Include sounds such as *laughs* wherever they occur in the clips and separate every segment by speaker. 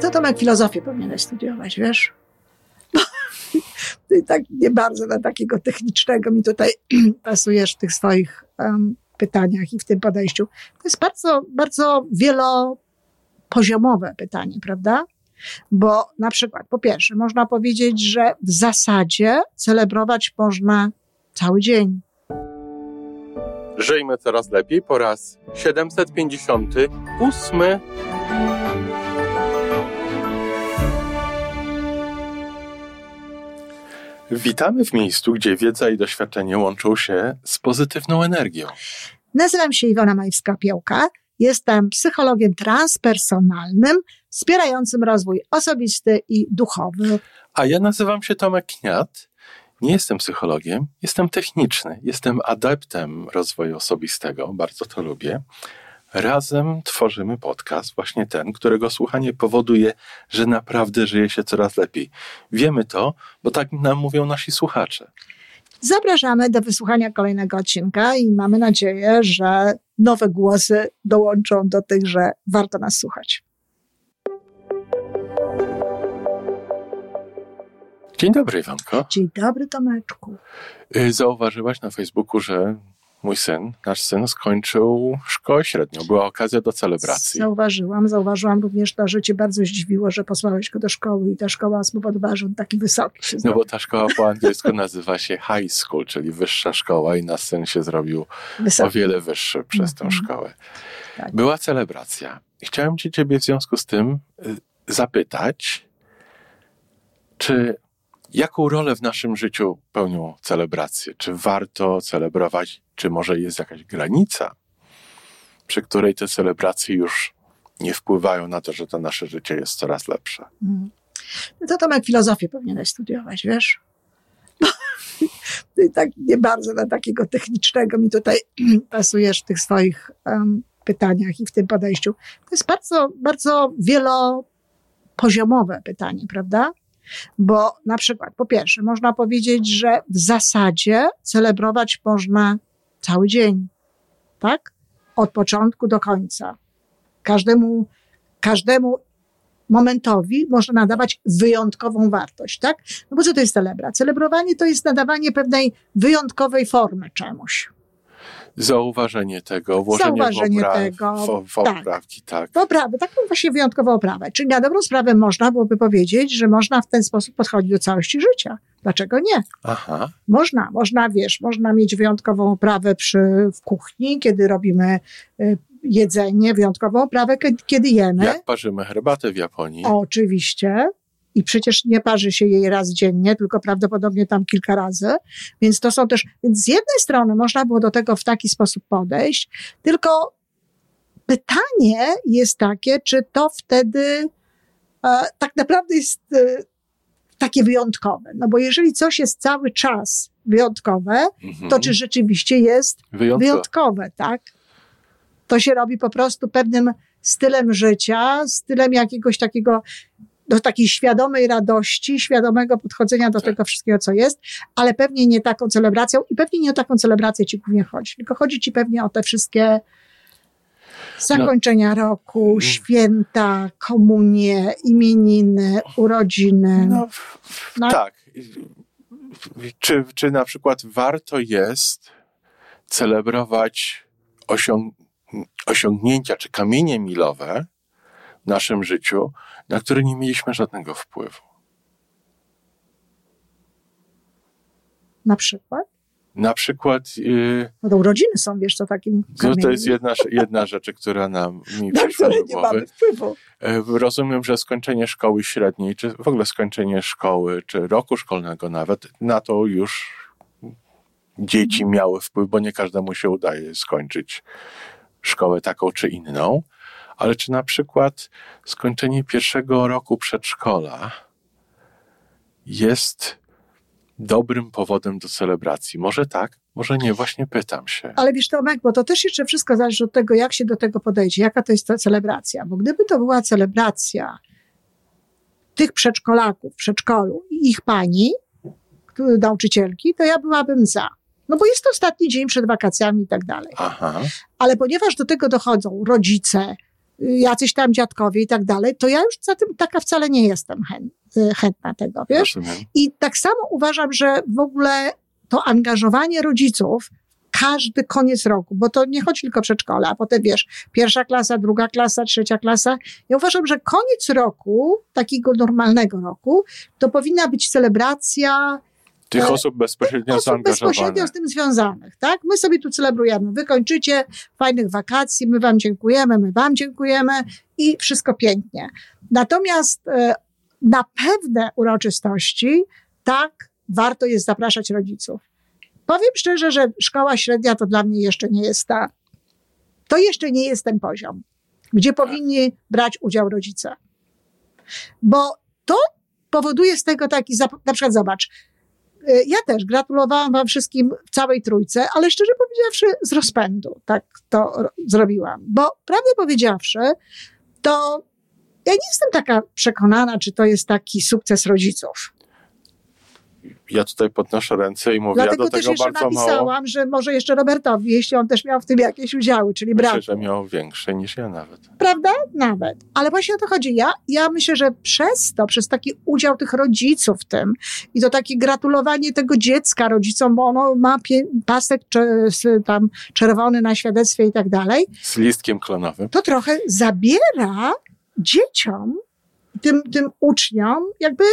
Speaker 1: To Tomek filozofię powinieneś studiować, wiesz? Ty tak nie bardzo na takiego technicznego mi tutaj *clears throat* pasujesz w tych swoich um, pytaniach i w tym podejściu. To jest bardzo, bardzo wielopoziomowe pytanie, prawda? Bo na przykład, po pierwsze, można powiedzieć, że w zasadzie celebrować można cały dzień.
Speaker 2: Żyjmy coraz lepiej po raz 758. Witamy w miejscu, gdzie wiedza i doświadczenie łączą się z pozytywną energią.
Speaker 1: Nazywam się Iwona Majwska-Piołka. Jestem psychologiem transpersonalnym, wspierającym rozwój osobisty i duchowy.
Speaker 2: A ja nazywam się Tomek Kniat. Nie jestem psychologiem, jestem techniczny, jestem adeptem rozwoju osobistego, bardzo to lubię. Razem tworzymy podcast, właśnie ten, którego słuchanie powoduje, że naprawdę żyje się coraz lepiej. Wiemy to, bo tak nam mówią nasi słuchacze.
Speaker 1: Zapraszamy do wysłuchania kolejnego odcinka i mamy nadzieję, że nowe głosy dołączą do tych, że warto nas słuchać.
Speaker 2: Dzień dobry, Iwanko.
Speaker 1: Dzień dobry, Tomeczku.
Speaker 2: Y, zauważyłaś na Facebooku, że mój syn, nasz syn skończył szkołę średnią. Była okazja do celebracji.
Speaker 1: Zauważyłam, zauważyłam również to, że cię bardzo zdziwiło, że posłałeś go do szkoły i ta szkoła spowodowała, że on taki wysoki się
Speaker 2: No bo ta szkoła po angielsku nazywa się high school, czyli wyższa szkoła i nasz syn się zrobił o
Speaker 1: Wysoki.
Speaker 2: wiele wyższy przez tę
Speaker 1: Mhm.
Speaker 2: szkołę.
Speaker 1: Tak.
Speaker 2: Była celebracja. I Chciałem cię ciebie w związku z tym y, zapytać, czy jaką rolę w naszym życiu pełnią celebracje? Czy warto celebrować? Czy może jest jakaś granica, przy której te celebracje już nie wpływają na to, że to nasze życie jest coraz lepsze?
Speaker 1: Mm. To Tomek filozofię powinieneś studiować, wiesz? *laughs* Tak nie bardzo na takiego technicznego mi tutaj *clears throat* pasujesz w tych swoich um, pytaniach i w tym podejściu. To jest bardzo, bardzo wielopoziomowe pytanie, prawda? Bo na przykład, po pierwsze, można powiedzieć, że w zasadzie celebrować można cały dzień, tak? Od początku do końca. Każdemu, każdemu momentowi można nadawać wyjątkową wartość, tak? No bo co to jest celebra? Celebrowanie to jest nadawanie pewnej wyjątkowej formy czemuś.
Speaker 2: Zauważenie tego, włożenie
Speaker 1: Zauważenie
Speaker 2: w, opra-
Speaker 1: tego,
Speaker 2: w, w
Speaker 1: tak.
Speaker 2: oprawki, tak.
Speaker 1: Oprawę, taką właśnie wyjątkową oprawę. Czyli na dobrą sprawę można byłoby powiedzieć, że można w ten sposób podchodzić do całości życia. Dlaczego nie?
Speaker 2: Aha.
Speaker 1: Można, można, wiesz, można mieć wyjątkową oprawę przy, w kuchni, kiedy robimy y, jedzenie, wyjątkową oprawę, kiedy jemy.
Speaker 2: Jak parzymy herbatę w Japonii,
Speaker 1: Oczywiście. I przecież nie parzy się jej raz dziennie, tylko prawdopodobnie tam kilka razy. Więc to są też, więc z jednej strony można było do tego w taki sposób podejść, tylko pytanie jest takie, czy to wtedy e, tak naprawdę jest e, takie wyjątkowe. No bo jeżeli coś jest cały czas wyjątkowe,
Speaker 2: mhm.
Speaker 1: to czy rzeczywiście jest wyjątkowe, tak? To się robi po prostu pewnym stylem życia, stylem jakiegoś takiego, do takiej świadomej radości, świadomego podchodzenia do
Speaker 2: Tak.
Speaker 1: tego wszystkiego, co jest, ale pewnie nie taką celebracją i pewnie nie o taką celebrację ci głównie chodzi, tylko chodzi ci pewnie o te wszystkie zakończenia roku,
Speaker 2: Mm.
Speaker 1: święta, komunie, imieniny, urodziny.
Speaker 2: No,
Speaker 1: No.
Speaker 2: Tak. Czy, czy na przykład warto jest celebrować osiąg- osiągnięcia czy kamienie milowe naszym życiu, na które nie mieliśmy żadnego wpływu?
Speaker 1: Na przykład.
Speaker 2: Na przykład, yy,
Speaker 1: No to urodziny są, wiesz, co takim
Speaker 2: to, to jest jedna, jedna rzecz, która nam mi
Speaker 1: na które nie
Speaker 2: głowy.
Speaker 1: mamy wpływu.
Speaker 2: E, Rozumiem, że skończenie szkoły średniej, czy w ogóle skończenie szkoły, czy roku szkolnego nawet, na to już dzieci miały wpływ, bo nie każdemu się udaje skończyć szkołę taką czy inną. Ale czy na przykład skończenie pierwszego roku przedszkola jest dobrym powodem do celebracji? Może tak, może nie, właśnie pytam się.
Speaker 1: Ale wiesz, Tomek, bo to też jeszcze wszystko zależy od tego, jak się do tego podejdzie, jaka to jest ta celebracja. Bo gdyby to była celebracja tych przedszkolaków w przedszkolu i ich pani, nauczycielki, to ja byłabym za. No bo jest to ostatni dzień przed wakacjami i tak dalej.
Speaker 2: Aha,
Speaker 1: Ale ponieważ do tego dochodzą rodzice, jacyś tam dziadkowie i tak dalej, to ja już za tym taka wcale nie jestem chętna tego, wiesz? I tak samo uważam, że w ogóle to angażowanie rodziców każdy koniec roku, bo to nie chodzi tylko o przedszkole, a potem wiesz, pierwsza klasa, druga klasa, trzecia klasa. Ja uważam, że koniec roku, takiego normalnego roku, to powinna być celebracja
Speaker 2: Tych
Speaker 1: e,
Speaker 2: osób bezpośrednio
Speaker 1: osób
Speaker 2: zaangażowanych.
Speaker 1: bezpośrednio z tym związanych, tak? My sobie tu celebrujemy. Wy kończycie fajnych wakacji, my wam dziękujemy, my wam dziękujemy i wszystko pięknie. Natomiast e, na pewne uroczystości, tak, warto jest zapraszać rodziców. Powiem szczerze, że szkoła średnia to dla mnie jeszcze nie jest ta, to jeszcze nie jest ten poziom, gdzie powinni brać udział rodzice. Bo to powoduje z tego taki, na przykład zobacz, ja też gratulowałam wam wszystkim w całej trójce, ale szczerze powiedziawszy z rozpędu tak to ro- zrobiłam. Bo prawdę powiedziawszy, to ja nie jestem taka przekonana, czy to jest taki sukces rodziców.
Speaker 2: Ja tutaj podnoszę ręce i mówię,
Speaker 1: Dlatego
Speaker 2: ja do tego bardzo mało.
Speaker 1: napisałam, że może jeszcze Robertowi, jeśli on też miał w tym jakieś udziały, czyli brak.
Speaker 2: Myślę, że miał większe niż ja nawet.
Speaker 1: Prawda? Nawet. Ale właśnie o to chodzi. Ja, ja myślę, że przez to, przez taki udział tych rodziców w tym i to takie gratulowanie tego dziecka rodzicom, bo ono ma pie- pasek tam czerwony na świadectwie i tak dalej,
Speaker 2: Z listkiem klonowym.
Speaker 1: to trochę zabiera dzieciom, tym, tym uczniom, jakby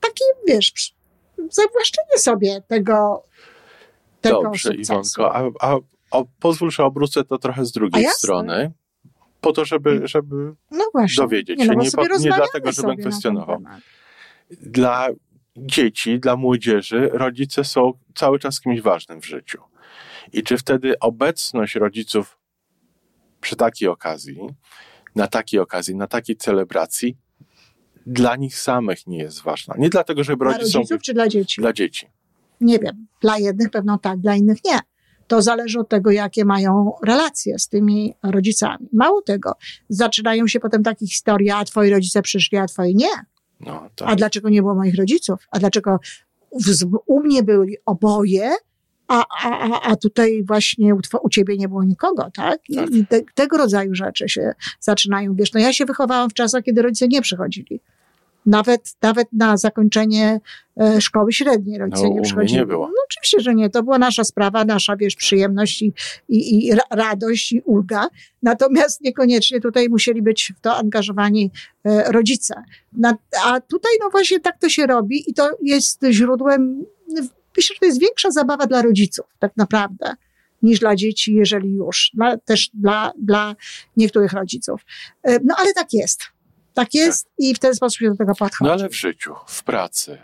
Speaker 1: takie, wiesz, zawłaszczenie sobie tego, tego
Speaker 2: Dobrze,
Speaker 1: sukcesu.
Speaker 2: Iwonko, a, a, a pozwól, że obrócę to trochę z drugiej strony. Po to, żeby, żeby
Speaker 1: No właśnie.
Speaker 2: dowiedzieć
Speaker 1: nie,
Speaker 2: się,
Speaker 1: no bo
Speaker 2: nie po- nie dlatego, żebym kwestionował. dla dzieci, dla młodzieży, rodzice są cały czas kimś ważnym w życiu. I czy wtedy obecność rodziców przy takiej okazji, na takiej okazji, na takiej celebracji, dla nich samych nie jest ważna. Nie dlatego, że
Speaker 1: Dla
Speaker 2: rodzice są
Speaker 1: rodziców czy dla dzieci?
Speaker 2: dla dzieci.
Speaker 1: Nie wiem. Dla jednych pewno tak, dla innych nie. To zależy od tego, jakie mają relacje z tymi rodzicami. Mało tego, zaczynają się potem takie historie, a twoi rodzice przyszli, a twoi nie.
Speaker 2: No,
Speaker 1: A
Speaker 2: tak.
Speaker 1: dlaczego nie było moich rodziców? A dlaczego u mnie byli oboje, a, a, a, a tutaj właśnie u, u ciebie nie było nikogo, tak? I,
Speaker 2: Tak.
Speaker 1: i te, tego rodzaju rzeczy się zaczynają. Wiesz, no ja się wychowałam w czasach, kiedy rodzice nie przychodzili. Nawet, nawet na zakończenie e, szkoły średniej rodzice
Speaker 2: No,
Speaker 1: nie przychodzili.
Speaker 2: nie było.
Speaker 1: No oczywiście, że nie. To była nasza sprawa, nasza, wiesz, przyjemność i, i, i ra- radość i ulga. Natomiast niekoniecznie tutaj musieli być w to angażowani e, rodzice. A tutaj, no właśnie tak to się robi i to jest źródłem, myślę, że to jest większa zabawa dla rodziców, tak naprawdę, niż dla dzieci, jeżeli już. Dla, też dla, dla niektórych rodziców. E, No ale tak jest. Tak jest i w ten sposób się do tego podchodzi.
Speaker 2: No ale w życiu, w pracy,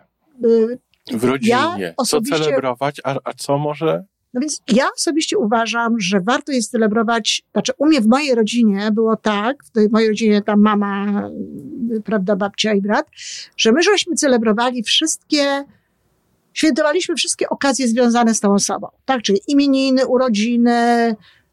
Speaker 1: Y,
Speaker 2: w rodzinie,
Speaker 1: osobiście-
Speaker 2: co celebrować, a, a co może
Speaker 1: No więc ja osobiście uważam, że warto jest celebrować, znaczy u mnie w mojej rodzinie było tak, w tej mojej rodzinie tam mama, y, prawda, babcia i brat, że my żeśmy celebrowali wszystkie, świętowaliśmy wszystkie okazje związane z tą osobą, tak, czyli imieniny, urodziny,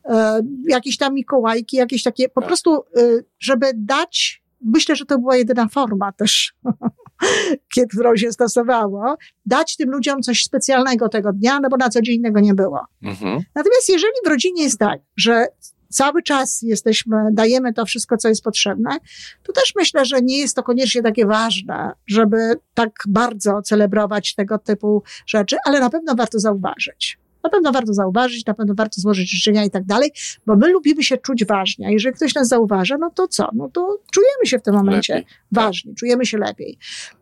Speaker 1: e, jakieś tam Mikołajki, jakieś takie, po
Speaker 2: Tak.
Speaker 1: prostu, y, żeby dać, myślę, że to była jedyna forma też, *laughs* kiedy, którą się stosowało, dać tym ludziom coś specjalnego tego dnia, no bo na co dzień innego nie było.
Speaker 2: mhm.
Speaker 1: Natomiast jeżeli w rodzinie jest tak, że cały czas jesteśmy, dajemy to wszystko, co jest potrzebne, to też myślę, że nie jest to koniecznie takie ważne, żeby tak bardzo celebrować tego typu rzeczy, ale na pewno warto zauważyć. Na pewno warto zauważyć, na pewno warto złożyć życzenia i tak dalej, bo my lubimy się czuć ważnie. A jeżeli ktoś nas zauważa, no to co? No to czujemy się w tym momencie
Speaker 2: Lepiej.
Speaker 1: ważni, czujemy się lepiej.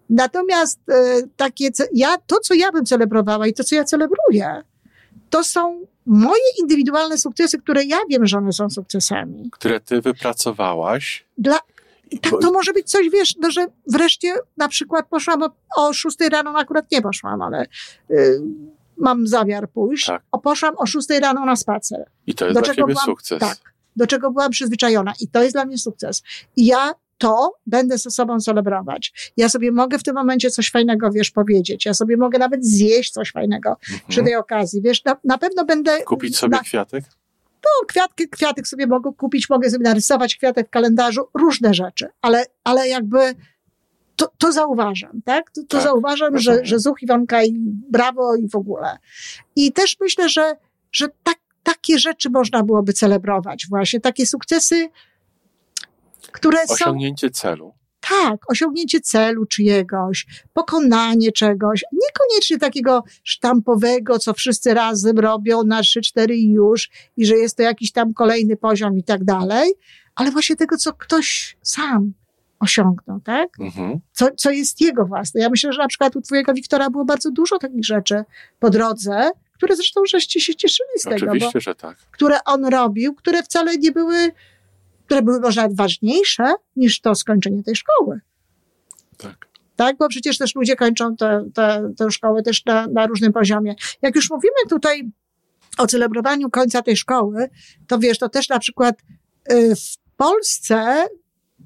Speaker 1: Natomiast e, takie, ja, to, co ja bym celebrowała i to, co ja celebruję, to są moje indywidualne sukcesy, które ja wiem, że one są sukcesami.
Speaker 2: które ty wypracowałaś.
Speaker 1: Dla, tak, to może być coś, wiesz, no, że wreszcie na przykład poszłam o, o 6 rano, no akurat nie poszłam, ale y, mam zamiar pójść.
Speaker 2: Tak.
Speaker 1: O, poszłam o 6 rano na spacer.
Speaker 2: I to jest
Speaker 1: do
Speaker 2: dla
Speaker 1: czego
Speaker 2: ciebie
Speaker 1: byłam-
Speaker 2: sukces.
Speaker 1: Tak, do czego byłam przyzwyczajona i to jest dla mnie sukces. I ja to będę ze sobą celebrować. Ja sobie mogę w tym momencie coś fajnego, wiesz, powiedzieć. Ja sobie mogę nawet zjeść coś fajnego przy
Speaker 2: Mhm.
Speaker 1: tej okazji, wiesz. Na, na pewno będę...
Speaker 2: Kupić sobie
Speaker 1: na,
Speaker 2: kwiatek?
Speaker 1: no, kwiatki, kwiatek sobie mogę kupić, mogę sobie narysować kwiatek w kalendarzu, różne rzeczy, ale, ale jakby to, to zauważam, tak? To, to
Speaker 2: Tak,
Speaker 1: zauważam, że, że Zuch Iwonka i brawo i w ogóle. I też myślę, że, że tak, takie rzeczy można byłoby celebrować właśnie, takie sukcesy które są
Speaker 2: Osiągnięcie celu.
Speaker 1: tak, osiągnięcie celu czyjegoś, pokonanie czegoś, niekoniecznie takiego sztampowego, co wszyscy razem robią na 3-4 i już, i że jest to jakiś tam kolejny poziom i tak dalej, ale właśnie tego, co ktoś sam osiągnął, tak?
Speaker 2: Mhm.
Speaker 1: Co, co jest jego własne. Ja myślę, że na przykład u twojego Wiktora było bardzo dużo takich rzeczy po drodze, które zresztą żeście się cieszyli z tego, bo
Speaker 2: Oczywiście, że tak.
Speaker 1: które on robił, które wcale nie były, które były może ważniejsze niż to skończenie tej szkoły.
Speaker 2: tak.
Speaker 1: Tak, bo przecież też ludzie kończą tę te, te szkołę też na, na różnym poziomie. Jak już mówimy tutaj o celebrowaniu końca tej szkoły, to wiesz, to też na przykład y, w Polsce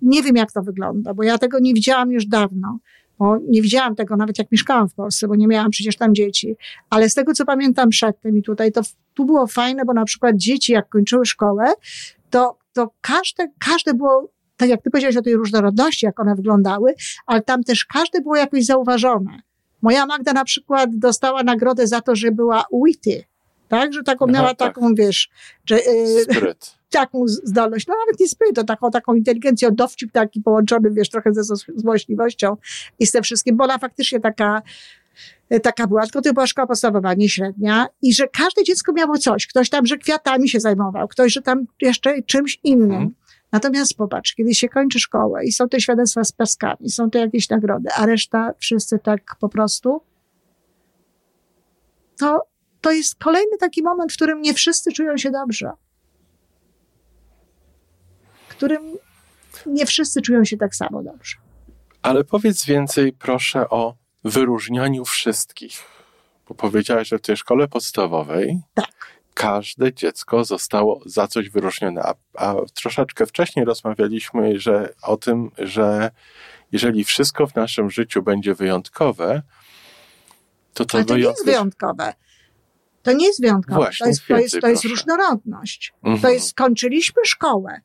Speaker 1: nie wiem, jak to wygląda, bo ja tego nie widziałam już dawno. Bo nie widziałam tego nawet jak mieszkałam w Polsce, bo nie miałam przecież tam dzieci. Ale z tego, co pamiętam przedtem i tutaj, to tu było fajne, bo na przykład dzieci, jak kończyły szkołę, to, to każde, każde było, tak jak ty powiedziałeś o tej różnorodności, jak one wyglądały, ale tam też każde było jakoś zauważone. Moja Magda na przykład dostała nagrodę za to, że była witty. Tak, że taką
Speaker 2: Aha,
Speaker 1: miała
Speaker 2: tak.
Speaker 1: taką, wiesz, że, y,
Speaker 2: Spryt.
Speaker 1: Taką zdolność, no nawet nie spryt, to taką, taką inteligencją, dowcip taki połączony, wiesz, trochę ze zło- złośliwością i z tym wszystkim, bo ona faktycznie taka, e, taka była, tylko to była szkoła podstawowa, nie średnia i że każde dziecko miało coś, ktoś tam, że kwiatami się zajmował, ktoś, że tam jeszcze czymś innym.
Speaker 2: Mhm.
Speaker 1: Natomiast popatrz, kiedy się kończy szkołę i są te świadectwa z piaskami, są te jakieś nagrody, a reszta wszyscy tak po prostu, to, to jest kolejny taki moment, w którym nie wszyscy czują się dobrze. Którym nie wszyscy czują się tak samo dobrze.
Speaker 2: Ale powiedz więcej, proszę, o wyróżnianiu wszystkich. Bo powiedziałaś, że w tej szkole podstawowej
Speaker 1: Tak.
Speaker 2: każde dziecko zostało za coś wyróżnione. A, a troszeczkę wcześniej rozmawialiśmy że, o tym, że jeżeli wszystko w naszym życiu będzie wyjątkowe, to to
Speaker 1: Ale to nie jest wyjątkowe. To nie jest wyjątkowe.
Speaker 2: Właśnie,
Speaker 1: to jest, to jest, to jest różnorodność. To
Speaker 2: Mhm.
Speaker 1: jest, skończyliśmy szkołę.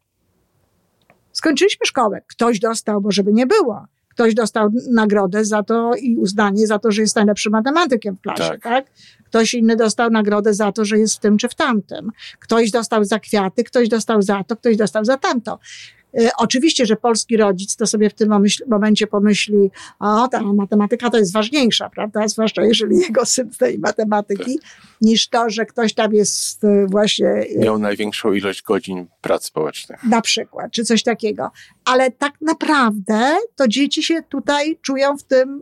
Speaker 1: Skończyliśmy szkołę. Ktoś dostał, bo żeby nie było. Ktoś dostał nagrodę za to i uznanie za to, że jest najlepszym matematykiem w klasie,
Speaker 2: Tak.
Speaker 1: tak. Ktoś inny dostał nagrodę za to, że jest w tym czy w tamtym. Ktoś dostał za kwiaty, ktoś dostał za to, ktoś dostał za tamto. E, Oczywiście, że polski rodzic to sobie w tym momencie pomyśli, o, ta matematyka to jest ważniejsza, prawda? Zwłaszcza jeżeli jego syn z tej matematyki, niż to, że ktoś tam jest e, właśnie e,
Speaker 2: Miał największą ilość godzin prac społecznych.
Speaker 1: na przykład, czy coś takiego. Ale tak naprawdę to dzieci się tutaj czują w tym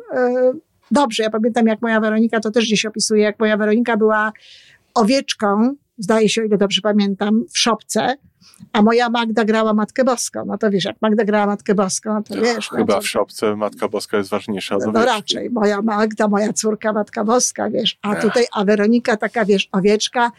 Speaker 1: dobrze. Ja pamiętam, jak moja Weronika, to też gdzieś opisuje, jak moja Weronika była owieczką, zdaje się, o ile dobrze pamiętam, w szopce, a moja Magda grała Matkę Boską. No to wiesz, jak Magda grała Matkę Boską, no to wiesz. no
Speaker 2: Chyba
Speaker 1: to-
Speaker 2: w szopce Matka Boska jest ważniejsza
Speaker 1: no
Speaker 2: owieczki.
Speaker 1: raczej, moja Magda, moja córka, Matka Boska, wiesz, a tutaj, a Weronika taka, wiesz, owieczka.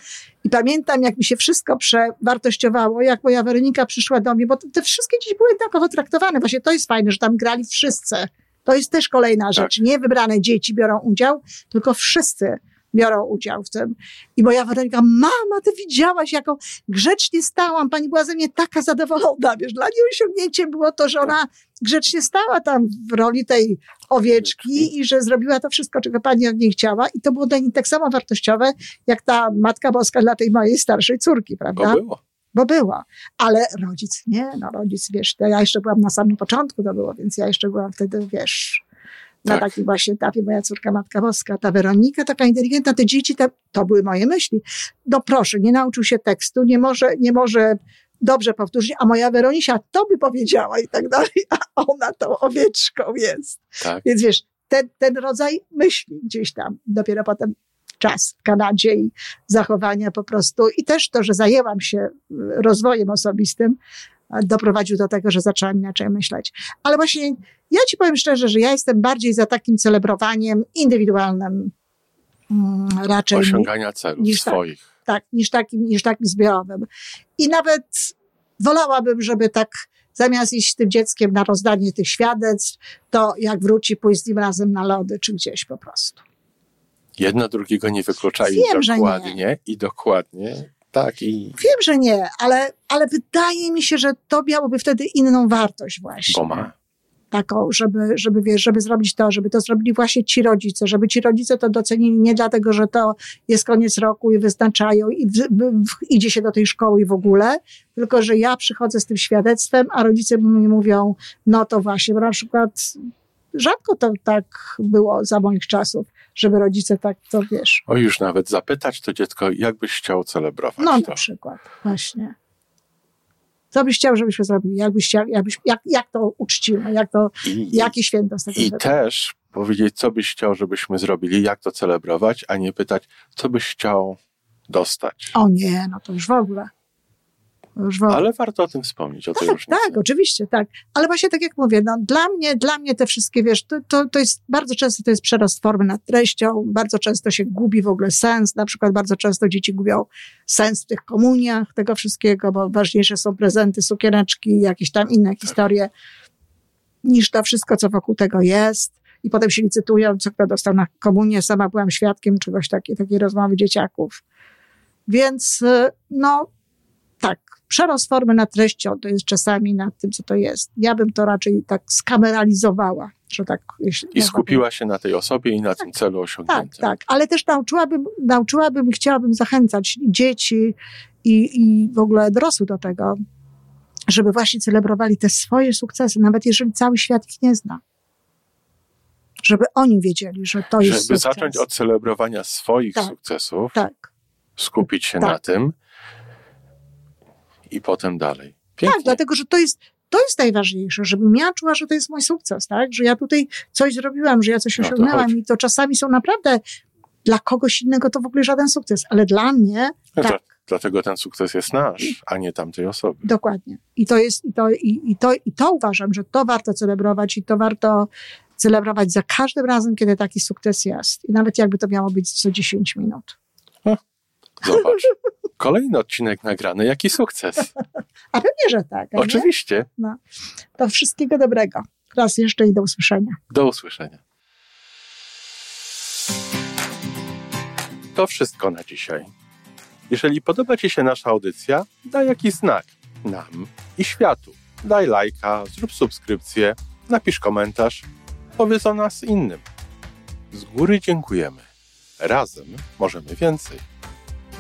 Speaker 1: I pamiętam, jak mi się wszystko przewartościowało, jak moja Weronika przyszła do mnie, bo te- wszystkie dzieci były jednakowo traktowane. Właśnie to jest fajne, że tam grali wszyscy. To jest też kolejna rzecz. Nie wybrane dzieci biorą udział, tylko wszyscy biorą udział w tym. I moja Weronika, mama, ty widziałaś, jaką grzecznie stałam. Pani była ze mnie taka zadowolona. Wiesz, dla niej osiągnięciem było to, że ona grzecznie stała tam w roli tej owieczki i że zrobiła to wszystko, czego pani od niej chciała. I to było dla niej tak samo wartościowe, jak ta Matka Boska dla tej mojej starszej córki, prawda?
Speaker 2: Bo było.
Speaker 1: bo było. Ale rodzic nie, no rodzic, wiesz, ja jeszcze byłam na samym początku to było, więc ja jeszcze byłam wtedy, wiesz, na
Speaker 2: Tak.
Speaker 1: takim właśnie etapie moja córka Matka Boska, ta Weronika, taka inteligentna, te dzieci, te, to były moje myśli. No proszę, nie nauczył się tekstu, nie może, nie może dobrze powtórzyć, a moja Weronisia to by powiedziała i tak dalej, a ona tą owieczką jest.
Speaker 2: Tak.
Speaker 1: Więc wiesz, ten, ten rodzaj myśli gdzieś tam, dopiero potem czas w Kanadzie i zachowania po prostu. I też to, że zajęłam się y, rozwojem osobistym, doprowadził do tego, że zaczęłam inaczej myśleć. Ale właśnie ja ci powiem szczerze, że ja jestem bardziej za takim celebrowaniem indywidualnym mm, raczej
Speaker 2: Osiągania celów
Speaker 1: niż tak.
Speaker 2: swoich.
Speaker 1: tak, niż takim, niż takim zbiorowym. I nawet wolałabym, żeby tak zamiast iść z tym dzieckiem na rozdanie tych świadectw, to jak wróci, pójść z nim razem na lody, czy gdzieś po prostu.
Speaker 2: Jedno drugiego nie wyklucza i
Speaker 1: Wiem, nie.
Speaker 2: dokładnie, i dokładnie. Tak, i
Speaker 1: Wiem, że nie, ale, ale wydaje mi się, że to miałoby wtedy inną wartość właśnie.
Speaker 2: bo ma.
Speaker 1: taką, żeby, żeby, wiesz, żeby zrobić to, żeby to zrobili właśnie ci rodzice, żeby ci rodzice to docenili nie dlatego, że to jest koniec roku i wyznaczają i w, w, idzie się do tej szkoły i w ogóle, tylko że ja przychodzę z tym świadectwem, a rodzice mi mówią, no to właśnie, bo na przykład rzadko to tak było za moich czasów, żeby rodzice tak to, wiesz.
Speaker 2: O już nawet zapytać to dziecko, jak byś chciał celebrować
Speaker 1: No
Speaker 2: to.
Speaker 1: na przykład, właśnie. Co byś chciał, żebyśmy zrobili? Jak, byś chciał, jak, byś, jak, jak to uczcimy? Jak to,
Speaker 2: I,
Speaker 1: jakie święto z tego
Speaker 2: I też powiedzieć, co byś chciał, żebyśmy zrobili, jak to celebrować, a nie pytać, co byś chciał dostać.
Speaker 1: O nie, no to już w ogóle.
Speaker 2: Ale warto o tym wspomnieć, o tej
Speaker 1: Tak,
Speaker 2: różnicy.
Speaker 1: tak, oczywiście, tak. Ale właśnie tak jak mówię, no, dla mnie, dla mnie te wszystkie, wiesz, to, to, to jest, bardzo często to jest przerost formy nad treścią, bardzo często się gubi w ogóle sens, na przykład bardzo często dzieci gubią sens w tych komuniach tego wszystkiego, bo ważniejsze są prezenty, sukieneczki, jakieś tam inne historie, niż to wszystko, co wokół tego jest. I potem się licytują, co kto dostał na komunię. Sama byłam świadkiem czegoś takiej, takiej rozmowy dzieciaków. Więc, y, no, tak, przerost formy nad treścią to jest czasami nad tym, co to jest. Ja bym to raczej tak skameralizowała, że tak.
Speaker 2: I skupiła się na tej osobie i na tym celu
Speaker 1: tak,
Speaker 2: osiągniętym.
Speaker 1: tak, ale też nauczyłabym, nauczyłabym i chciałabym zachęcać dzieci i, i w ogóle dorosłych do tego, żeby właśnie celebrowali te swoje sukcesy, nawet jeżeli cały świat ich nie zna. Żeby oni wiedzieli, że to jest
Speaker 2: Żeby
Speaker 1: sukces.
Speaker 2: zacząć od celebrowania swoich
Speaker 1: Tak.
Speaker 2: sukcesów,
Speaker 1: Tak,
Speaker 2: skupić się
Speaker 1: Tak.
Speaker 2: na tym i potem dalej. Pięknie.
Speaker 1: tak, dlatego, że to jest, to jest najważniejsze, żebym ja czuła, że to jest mój sukces, tak? Że ja tutaj coś zrobiłam, że ja coś
Speaker 2: No to
Speaker 1: osiągnęłam i to czasami są naprawdę dla kogoś innego to w ogóle żaden sukces, ale dla mnie
Speaker 2: No
Speaker 1: tak.
Speaker 2: dlatego ten sukces jest nasz, a nie tamtej osoby.
Speaker 1: Dokładnie. I to jest, i to, i, i, to, i to uważam, że to warto celebrować i to warto celebrować za każdym razem, kiedy taki sukces jest. I nawet jakby to miało być co 10 minut.
Speaker 2: Zobacz. *laughs* Kolejny odcinek nagrany. Jaki sukces? *laughs*
Speaker 1: A pewnie, że tak.
Speaker 2: Oczywiście.
Speaker 1: To wszystkiego dobrego. Raz jeszcze i do usłyszenia.
Speaker 2: Do usłyszenia. To wszystko na dzisiaj. Jeżeli podoba Ci się nasza audycja, daj jakiś znak nam i światu. Daj lajka, zrób subskrypcję, napisz komentarz, powiedz o nas innym. Z góry dziękujemy. Razem możemy więcej.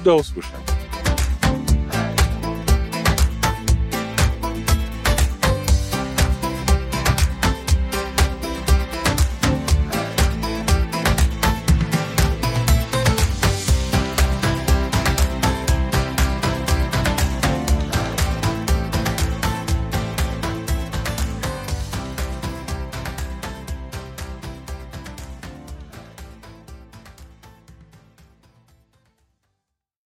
Speaker 2: Do usłyszenia.